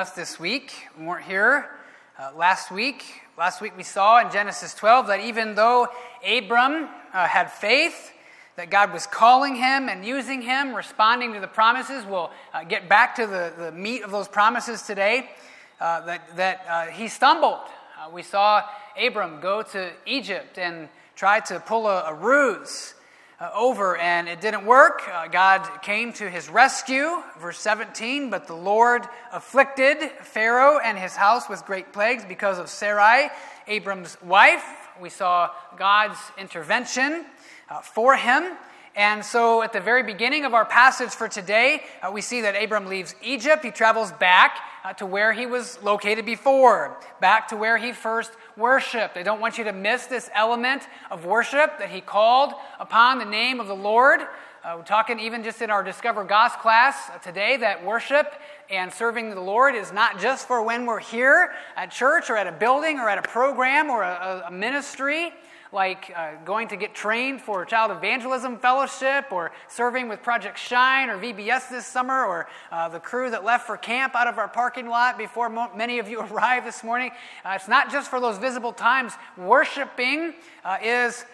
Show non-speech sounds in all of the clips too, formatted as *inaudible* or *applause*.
us this week. We weren't here uh, last week. Last week we saw in Genesis 12 that even though Abram uh, had faith, that God was calling him and using him, responding to the promises. We'll uh, get back to the, the meat of those promises today. Uh, that that uh, he stumbled. Uh, we saw Abram go to Egypt and try to pull a, a ruse uh, over, and it didn't work. Uh, God came to his rescue, verse 17. But the Lord afflicted Pharaoh and his house with great plagues because of Sarai, Abram's wife. We saw God's intervention uh, for him. And so, at the very beginning of our passage for today, uh, we see that Abram leaves Egypt. He travels back uh, to where he was located before, back to where he first worshiped. I don't want you to miss this element of worship that he called upon the name of the Lord. Uh, we're talking even just in our Discover Goss class uh, today that worship and serving the Lord is not just for when we're here at church or at a building or at a program or a, a ministry like uh, going to get trained for Child Evangelism Fellowship or serving with Project Shine or VBS this summer or uh, the crew that left for camp out of our parking lot before mo- many of you *laughs* arrived this morning. Uh, it's not just for those visible times. Worshiping uh, is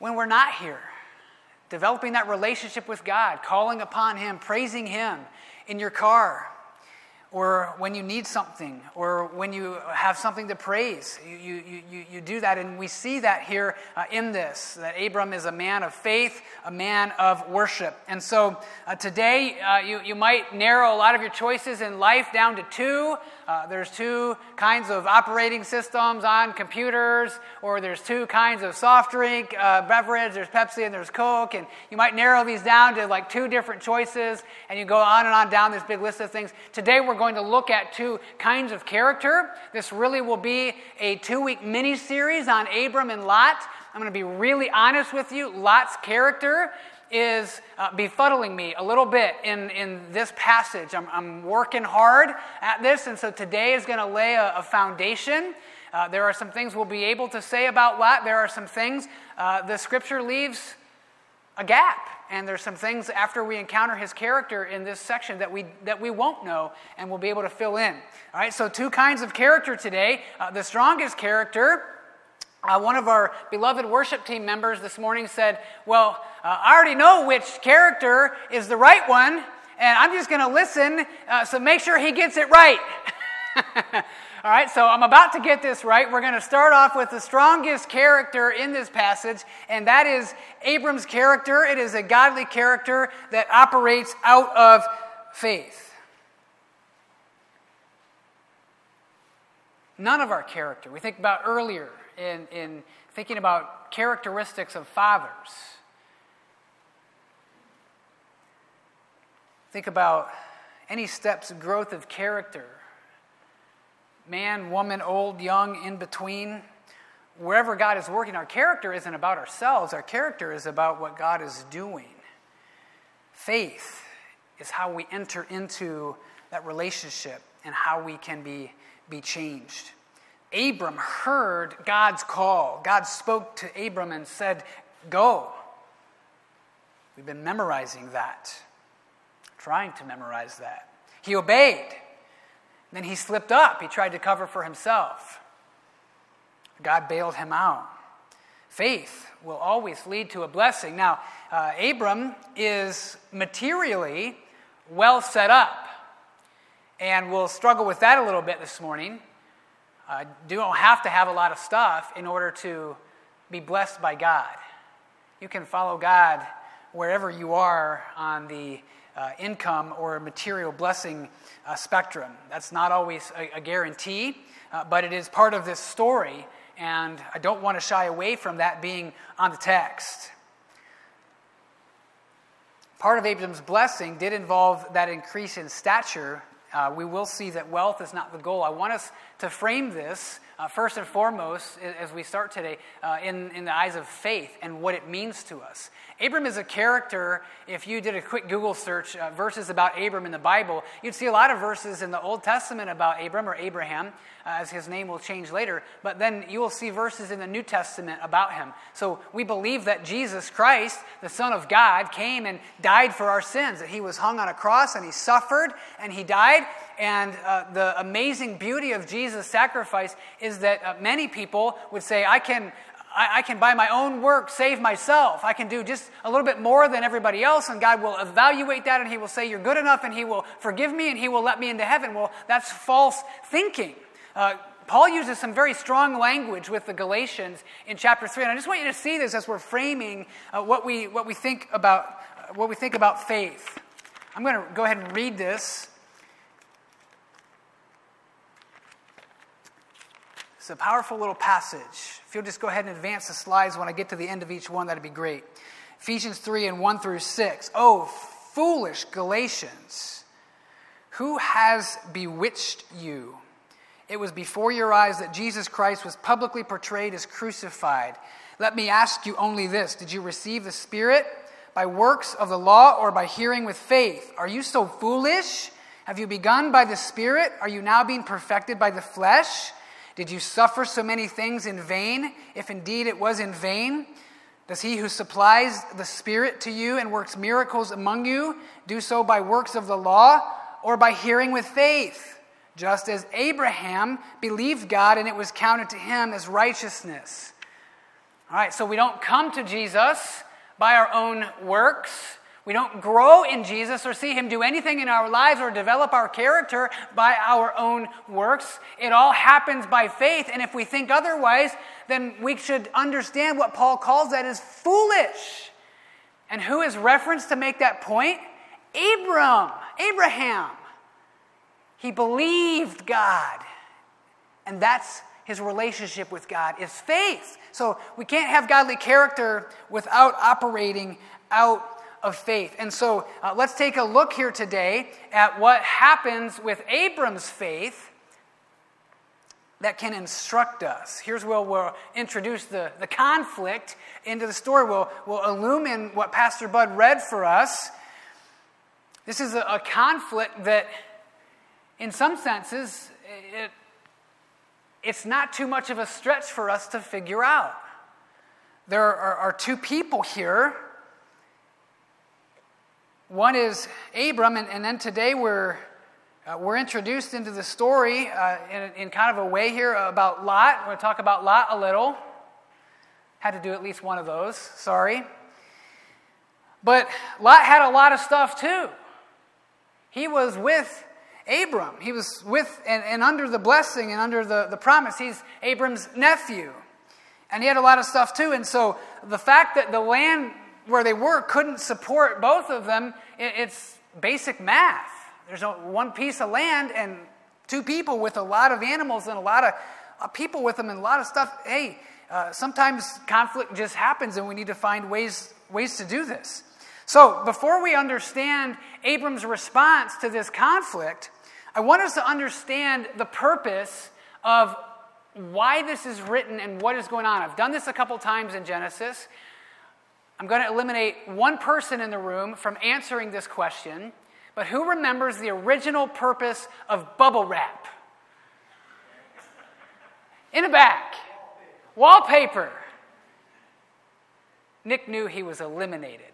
when we're not here, developing that relationship with God, calling upon Him, praising Him in your car or when you need something, or when you have something to praise. You, you, you, you do that, and we see that here uh, in this that Abram is a man of faith, a man of worship. And so uh, today, uh, you, you might narrow a lot of your choices in life down to two. Uh, there's two kinds of operating systems on computers, or there's two kinds of soft drink uh, beverage. There's Pepsi and there's Coke, and you might narrow these down to like two different choices, and you go on and on down this big list of things. Today, we're going to look at two kinds of character. This really will be a two-week mini series on Abram and Lot. I'm going to be really honest with you. Lot's character is uh, befuddling me a little bit in, in this passage. I'm, I'm working hard at this, and so today is going to lay a, a foundation. Uh, there are some things we'll be able to say about Lot. There are some things uh, the scripture leaves a gap. And there's some things after we encounter his character in this section that we, that we won't know and we'll be able to fill in. All right, so two kinds of character today. Uh, the strongest character uh, one of our beloved worship team members this morning said, Well, uh, I already know which character is the right one, and I'm just going to listen, uh, so make sure he gets it right. *laughs* All right, so I'm about to get this right. We're going to start off with the strongest character in this passage, and that is Abram's character. It is a godly character that operates out of faith. None of our character, we think about earlier, in, in thinking about characteristics of fathers. Think about any steps of growth of character man, woman, old, young, in between. Wherever God is working, our character isn't about ourselves, our character is about what God is doing. Faith is how we enter into that relationship and how we can be, be changed. Abram heard God's call. God spoke to Abram and said, Go. We've been memorizing that, trying to memorize that. He obeyed. Then he slipped up. He tried to cover for himself. God bailed him out. Faith will always lead to a blessing. Now, uh, Abram is materially well set up, and we'll struggle with that a little bit this morning. Uh, you don't have to have a lot of stuff in order to be blessed by God. You can follow God wherever you are on the uh, income or material blessing uh, spectrum. That's not always a, a guarantee, uh, but it is part of this story, and I don't want to shy away from that being on the text. Part of Abram's blessing did involve that increase in stature uh, we will see that wealth is not the goal. I want us to frame this uh, first and foremost as we start today uh, in, in the eyes of faith and what it means to us. Abram is a character. If you did a quick Google search, uh, verses about Abram in the Bible, you'd see a lot of verses in the Old Testament about Abram or Abraham, uh, as his name will change later. But then you will see verses in the New Testament about him. So we believe that Jesus Christ, the Son of God, came and died for our sins, that he was hung on a cross and he suffered and he died and uh, the amazing beauty of Jesus' sacrifice is that uh, many people would say, I can, I, I, can, by my own work, save myself. I can do just a little bit more than everybody else, and God will evaluate that, and He will say, You're good enough, and He will forgive me, and He will let me into heaven. Well, that's false thinking. Uh, Paul uses some very strong language with the Galatians in chapter 3, and I just want you to see this as we're framing uh, what, we, what, we think about, uh, what we think about faith. I'm going to go ahead and read this. It's a powerful little passage. If you'll just go ahead and advance the slides when I get to the end of each one, that'd be great. Ephesians 3 and 1 through 6. Oh, foolish Galatians, who has bewitched you? It was before your eyes that Jesus Christ was publicly portrayed as crucified. Let me ask you only this Did you receive the Spirit by works of the law or by hearing with faith? Are you so foolish? Have you begun by the Spirit? Are you now being perfected by the flesh? Did you suffer so many things in vain, if indeed it was in vain? Does he who supplies the Spirit to you and works miracles among you do so by works of the law or by hearing with faith? Just as Abraham believed God and it was counted to him as righteousness. All right, so we don't come to Jesus by our own works. We don't grow in Jesus or see Him do anything in our lives or develop our character by our own works. It all happens by faith. And if we think otherwise, then we should understand what Paul calls that is foolish. And who is referenced to make that point? Abram, Abraham. He believed God. And that's his relationship with God is faith. So we can't have godly character without operating out of faith. And so uh, let's take a look here today at what happens with Abram's faith that can instruct us. Here's where we'll introduce the, the conflict into the story. We'll, we'll illumine what Pastor Bud read for us. This is a, a conflict that, in some senses, it, it's not too much of a stretch for us to figure out. There are, are two people here one is Abram, and, and then today we're, uh, we're introduced into the story uh, in, in kind of a way here about Lot. We're going to talk about Lot a little. Had to do at least one of those, sorry. But Lot had a lot of stuff too. He was with Abram. He was with and, and under the blessing and under the, the promise. He's Abram's nephew. And he had a lot of stuff too. And so the fact that the land where they were couldn't support both of them, it's basic math. There's one piece of land and two people with a lot of animals and a lot of uh, people with them and a lot of stuff. Hey, uh, sometimes conflict just happens and we need to find ways, ways to do this. So, before we understand Abram's response to this conflict, I want us to understand the purpose of why this is written and what is going on. I've done this a couple times in Genesis. I'm going to eliminate one person in the room from answering this question, but who remembers the original purpose of bubble wrap? In the back, wallpaper. Nick knew he was eliminated.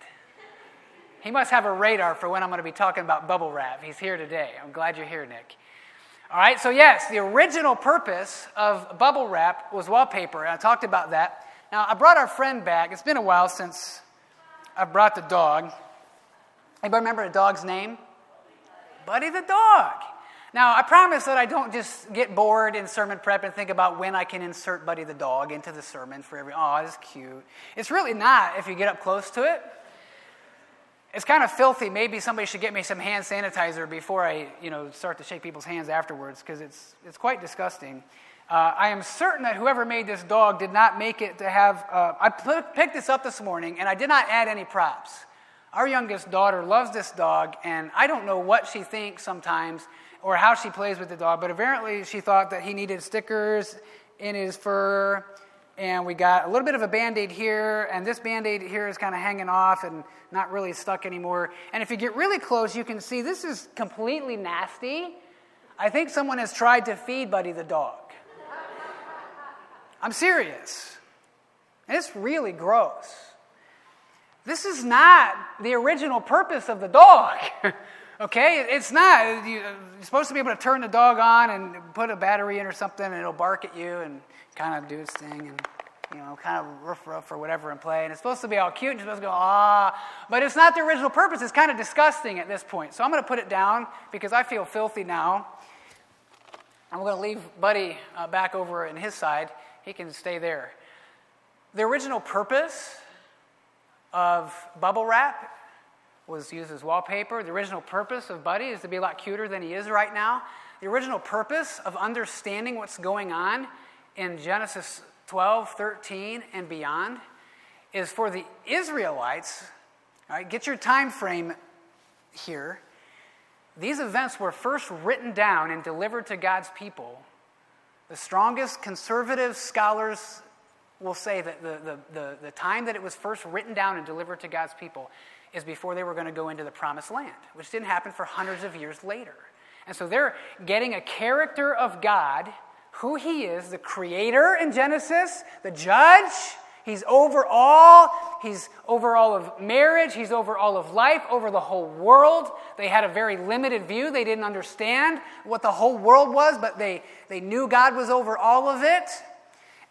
He must have a radar for when I'm going to be talking about bubble wrap. He's here today. I'm glad you're here, Nick. All right, so yes, the original purpose of bubble wrap was wallpaper, and I talked about that. Now, I brought our friend back. It's been a while since I brought the dog. Anybody remember the dog's name? Buddy the dog. Now, I promise that I don't just get bored in sermon prep and think about when I can insert Buddy the dog into the sermon for every. Oh, it's cute. It's really not if you get up close to it. It's kind of filthy. Maybe somebody should get me some hand sanitizer before I, you know, start to shake people's hands afterwards because it's, it's quite disgusting. Uh, I am certain that whoever made this dog did not make it to have. Uh, I picked this up this morning and I did not add any props. Our youngest daughter loves this dog, and I don't know what she thinks sometimes or how she plays with the dog, but apparently she thought that he needed stickers in his fur. And we got a little bit of a band aid here, and this band aid here is kind of hanging off and not really stuck anymore. And if you get really close, you can see this is completely nasty. I think someone has tried to feed Buddy the dog. I'm serious. It's really gross. This is not the original purpose of the dog. *laughs* Okay? It's not. You're supposed to be able to turn the dog on and put a battery in or something, and it'll bark at you and kind of do its thing and, you know, kind of roof roof or whatever and play. And it's supposed to be all cute and supposed to go, ah. But it's not the original purpose. It's kind of disgusting at this point. So I'm going to put it down because I feel filthy now. I'm going to leave Buddy uh, back over in his side. He can stay there. The original purpose of bubble wrap was used as wallpaper. The original purpose of Buddy is to be a lot cuter than he is right now. The original purpose of understanding what's going on in Genesis 12, 13, and beyond is for the Israelites. All right, get your time frame here. These events were first written down and delivered to God's people. The strongest conservative scholars will say that the, the, the, the, time that it was first written down and delivered to God's people is before they were going to go into the promised land, which didn't happen for hundreds of years later. And so they're getting a character of God, who He is, the creator in Genesis, the judge, He's over all. He's over all of marriage. He's over all of life, over the whole world. They had a very limited view. They didn't understand what the whole world was, but they, they knew God was over all of it.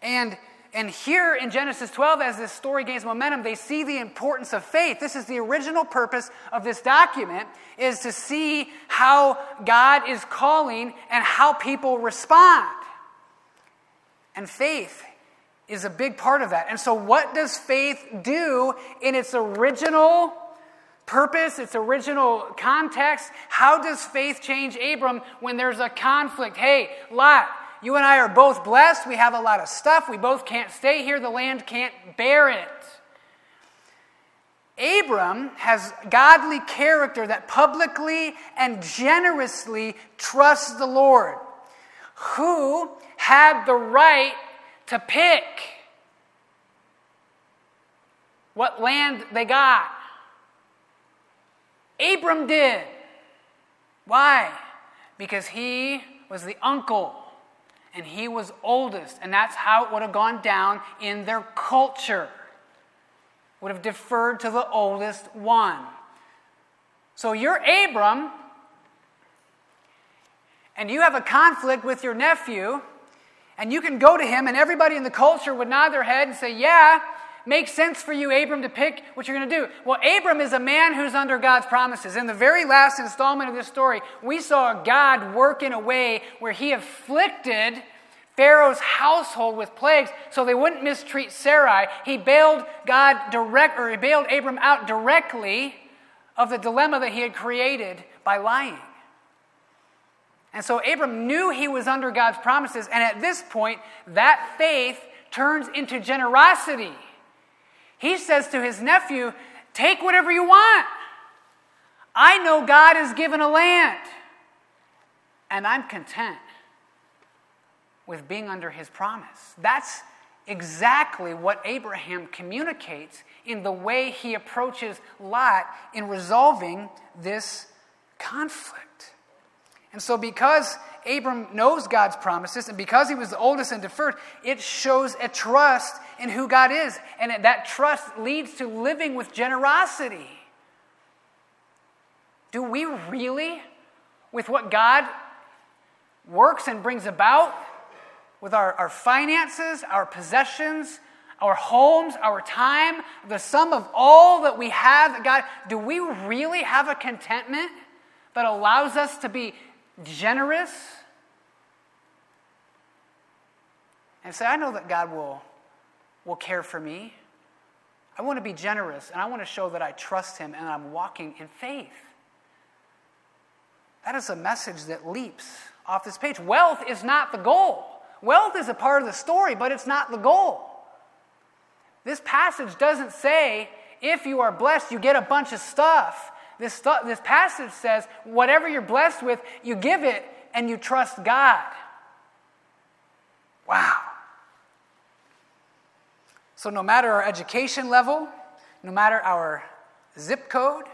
And, and here in Genesis 12, as this story gains momentum, they see the importance of faith. This is the original purpose of this document, is to see how God is calling and how people respond. And faith is a big part of that. And so, what does faith do in its original purpose, its original context? How does faith change Abram when there's a conflict? Hey, Lot, you and I are both blessed. We have a lot of stuff. We both can't stay here. The land can't bear it. Abram has godly character that publicly and generously trusts the Lord, who had the right to pick what land they got. Abram did. Why? Because he was the uncle and he was oldest, and that's how it would have gone down in their culture. Would have deferred to the oldest one. So you're Abram, and you have a conflict with your nephew and you can go to him, and everybody in the culture would nod their head and say, Yeah, makes sense for you, Abram, to pick what you're going to do. Well, Abram is a man who's under God's promises. In the very last installment of this story, we saw God work in a way where he afflicted Pharaoh's household with plagues so they wouldn't mistreat Sarai. He bailed God direct, or he bailed Abram out directly of the dilemma that he had created by lying. And so Abram knew he was under God's promises, and at this point, that faith turns into generosity. He says to his nephew, Take whatever you want. I know God has given a land, and I'm content with being under his promise. That's exactly what Abraham communicates in the way he approaches Lot in resolving this conflict. And so, because Abram knows God's promises and because he was the oldest and deferred, it shows a trust in who God is. And that trust leads to living with generosity. Do we really, with what God works and brings about, with our, our finances, our possessions, our homes, our time, the sum of all that we have, God, do we really have a contentment that allows us to be generous, and say, I know that God will, will care for me. I want to be generous, and I want to show that I trust Him and I'm walking in faith. That is a message that leaps off this page. Wealth is not the goal. Wealth is a part of the story, but it's not the goal. This passage doesn't say if you are blessed, you get a bunch of stuff. This, this passage says, whatever you're blessed with, you give it and you trust God. Wow. So, no matter our education level, no matter our zip code,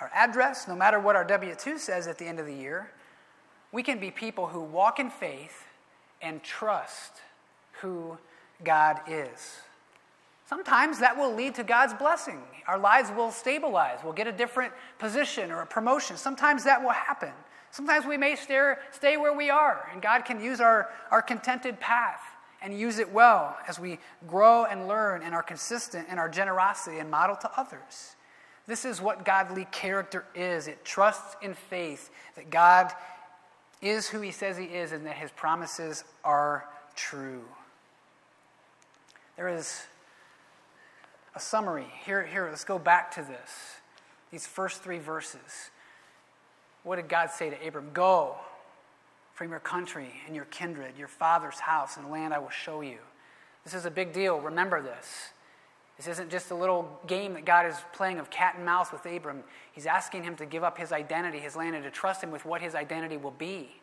our address, no matter what our W 2 says at the end of the year, we can be people who walk in faith and trust who God is. Sometimes that will lead to God's blessing. Our lives will stabilize. We'll get a different position or a promotion. Sometimes that will happen. Sometimes we may stay, stay where we are, and God can use our, our contented path and use it well as we grow and learn and are consistent in our generosity and model to others. This is what godly character is it trusts in faith that God is who He says He is and that His promises are true. There is a summary. Here, here, let's go back to this. These first three verses. What did God say to Abram? Go from your country and your kindred, your father's house, and land I will show you. This is a big deal. Remember this. This isn't just a little game that God is playing of cat and mouse with Abram. He's asking him to give up his identity, his land, and to trust him with what his identity will be.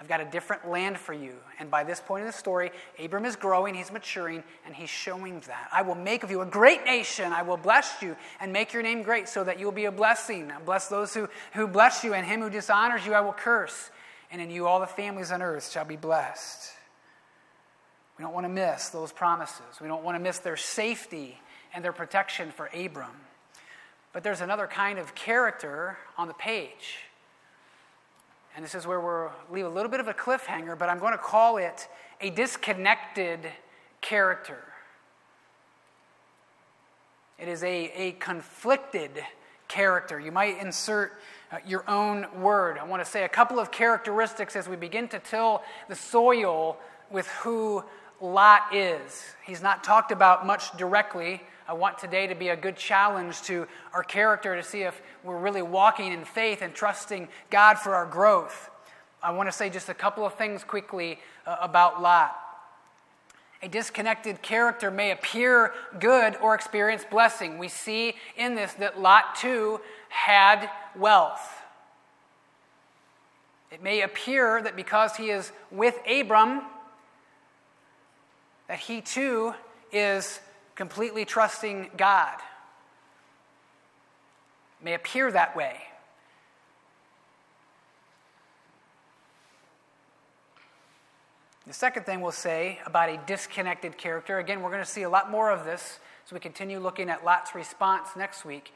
I've got a different land for you. And by this point in the story, Abram is growing, he's maturing, and he's showing that. I will make of you a great nation. I will bless you and make your name great so that you will be a blessing. I bless those who, who bless you, and him who dishonors you I will curse. And in you all the families on earth shall be blessed. We don't want to miss those promises. We don't want to miss their safety and their protection for Abram. But there's another kind of character on the page and this is where we'll leave a little bit of a cliffhanger, but I'm going to call it a disconnected character. It is a, a conflicted character. You might insert uh, your own word. I want to say a couple of characteristics as we begin to till the soil with who Lot is. He's not talked about much directly, I want today to be a good challenge to our character to see if we're really walking in faith and trusting God for our growth. I want to say just a couple of things quickly uh, about Lot. A disconnected character may appear good or experience blessing. We see in this that Lot too had wealth. It may appear that because he is with Abram, that he too is completely trusting God. It may appear that way. The second thing we'll say about a disconnected character, again, we're going to see a lot more of this as we continue looking at Lot's response next week.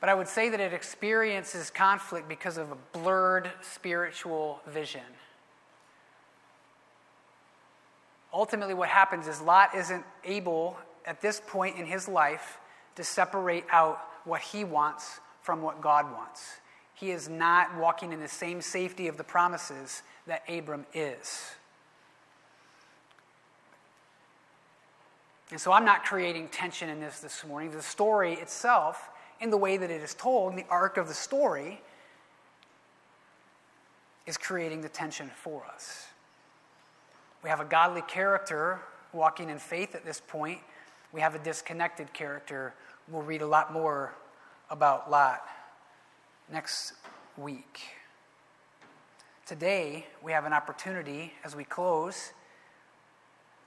But I would say that it experiences conflict because of a blurred spiritual vision ultimately, what happens is Lot isn't able, at this point in his life, to separate out what he wants from what God wants. He is not walking in the same safety of the promises that Abram is. And so I'm not creating tension in this this morning. The story itself, in the way that it is told, in the arc of the story, is creating the tension for us. We have a godly character walking in faith at this point. We have a disconnected character. We'll read a lot more about Lot next week. Today, we have an opportunity as we close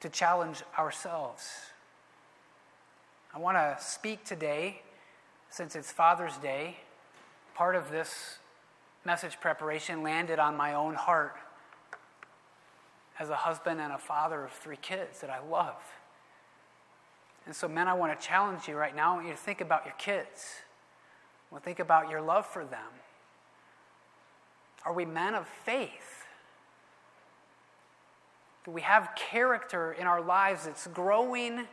to challenge ourselves. I want to speak today, since it's Father's Day. Part of this message preparation landed on my own heart as a husband and a father of three kids that I love. And so, men, I want to challenge you right now. I want you to think about your kids. To think about your love for them. Are we men of faith? Do we have character in our lives that's growing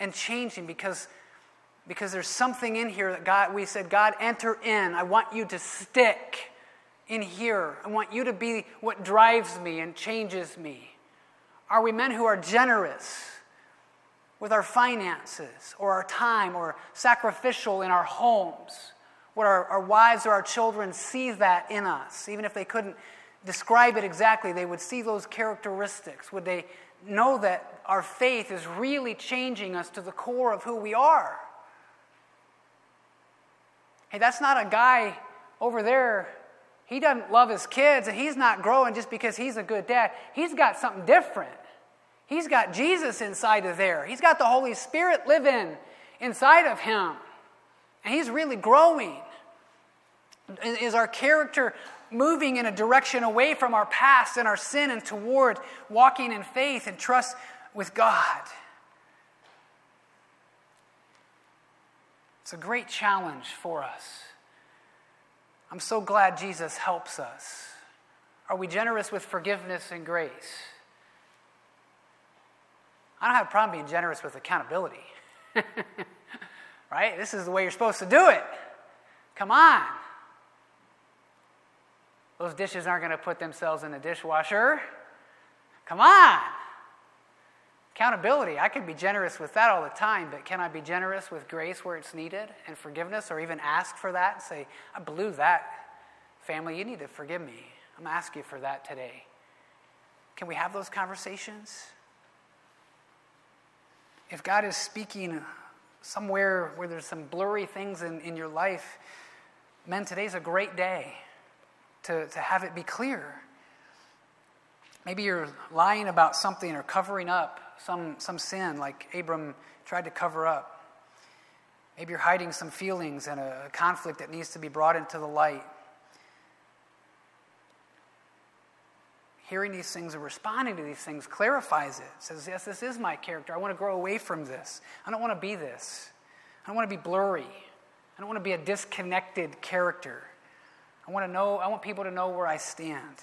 and changing because, because there's something in here that God, we said, God, enter in. I want you to stick in here. I want you to be what drives me and changes me. Are we men who are generous with our finances or our time or sacrificial in our homes? Would our, our wives or our children see that in us? Even if they couldn't describe it exactly, they would see those characteristics. Would they know that our faith is really changing us to the core of who we are? Hey, that's not a guy over there he doesn't love his kids and he's not growing just because he's a good dad. He's got something different. He's got Jesus inside of there. He's got the Holy Spirit living inside of him. And he's really growing. Is our character moving in a direction away from our past and our sin and toward walking in faith and trust with God. It's a great challenge for us. I'm so glad Jesus helps us. Are we generous with forgiveness and grace? I don't have a problem being generous with accountability. *laughs* right? This is the way you're supposed to do it. Come on. Those dishes aren't going to put themselves in the dishwasher. Come on. Accountability, I could be generous with that all the time, but can I be generous with grace where it's needed and forgiveness, or even ask for that and say, I blew that. Family, you need to forgive me. I'm going to ask you for that today. Can we have those conversations? If God is speaking somewhere where there's some blurry things in, in your life, men, today's a great day to, to have it be clear. Maybe you're lying about something or covering up some, some sin like Abram tried to cover up. Maybe you're hiding some feelings and a, conflict that needs to be brought into the light. Hearing these things and responding to these things clarifies it. it. Says, yes, this is my character. I want to grow away from this. I don't want to be this. I don't want to be blurry. I don't want to be a disconnected character. I want to know, I want people to know where I stand.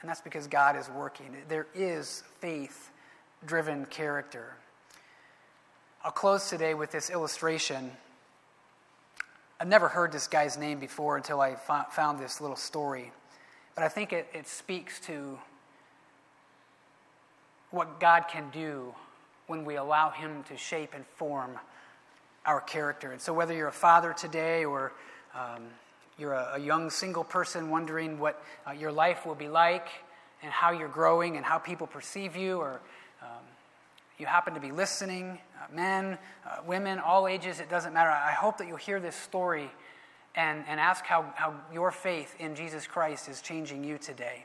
And that's because God is working. There is faith driven character. I'll close today with this illustration. I've never heard this guy's name before until I found this little story, but I think it, it speaks to what God can do when we allow Him to shape and form our character. And so, whether you're a father today or um, you're a, a, young single person wondering what uh, your life will be like and how you're growing and how people perceive you, or um, you happen to be listening, uh, men, uh, women, all ages, it doesn't matter. I hope that you'll hear this story and, and ask how, how your faith in Jesus Christ is changing you today.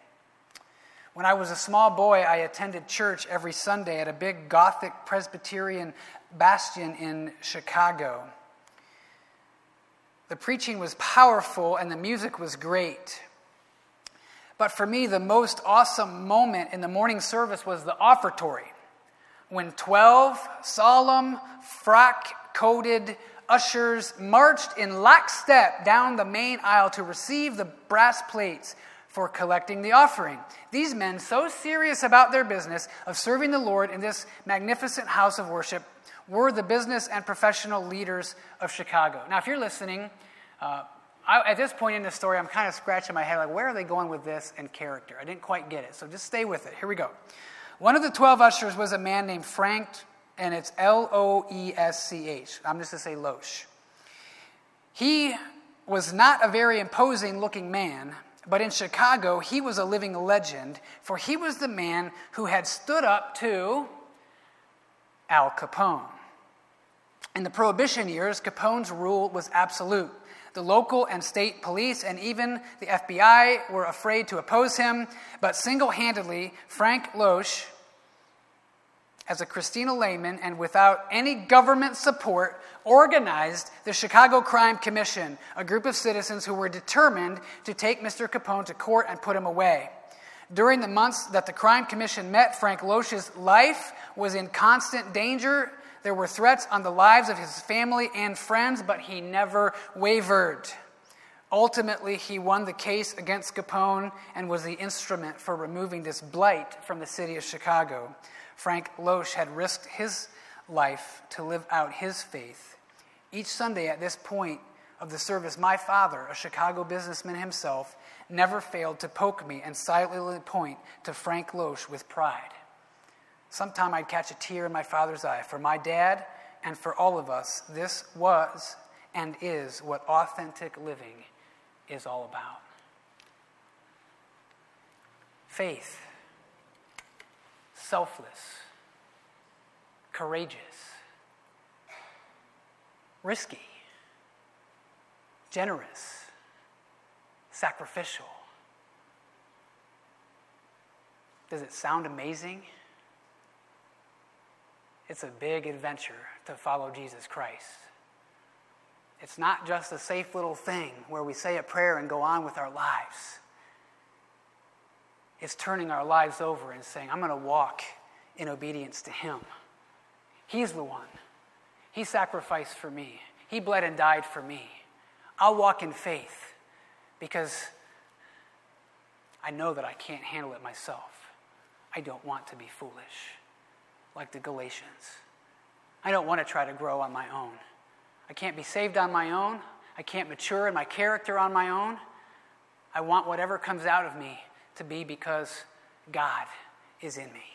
When I was a small boy, I attended church every Sunday at a big Gothic Presbyterian bastion in Chicago. The preaching was powerful and the music was great. But for me, the most awesome moment in the morning service was the offertory, when 12 solemn, frock coated ushers marched in lockstep down the main aisle to receive the brass plates for collecting the offering. These men, so serious about their business of serving the Lord in this magnificent house of worship, were the business and professional leaders of Chicago. Now, if you're listening, uh, I, at this point in the story, I'm kind of scratching my head like, where are they going with this and character? I didn't quite get it. So just stay with it. Here we go. One of the 12 ushers was a man named Frank, and it's L O E S C H. I'm just going to say Loesch. He was not a very imposing looking man, but in Chicago, he was a living legend, for he was the man who had stood up to Al Capone. In the Prohibition years, Capone's rule was absolute. The local and state police and even the FBI were afraid to oppose him, but single handedly, Frank Loesch, as a Christian layman and without any government support, organized the Chicago Crime Commission, a group of citizens who were determined to take Mr. Capone to court and put him away. During the months that the Crime Commission met, Frank Loesch's life was in constant danger there were threats on the lives of his family and friends, but he never wavered. Ultimately, he won the case against Capone and was the instrument for removing this blight from the city of Chicago. Frank Loesch had risked his life to live out his faith. Each Sunday at this point of the service, my father, a Chicago businessman himself, never failed to poke me and silently point to Frank Loesch with pride. Sometime I'd catch a tear in my father's eye. For my dad and for all of us, this was and is what authentic living is all about. Faith, selfless, courageous, risky, generous, sacrificial. Does it sound amazing? It's a big adventure to follow Jesus Christ. It's not just a safe little thing where we say a prayer and go on with our lives. It's turning our lives over and saying, I'm going to walk in obedience to Him. He's the one. He sacrificed for me, He bled and died for me. I'll walk in faith because I know that I can't handle it myself. I don't want to be foolish like the Galatians. I don't want to try to grow on my own. I can't be saved on my own. I can't mature in my character on my own. I want whatever comes out of me to be because God is in me.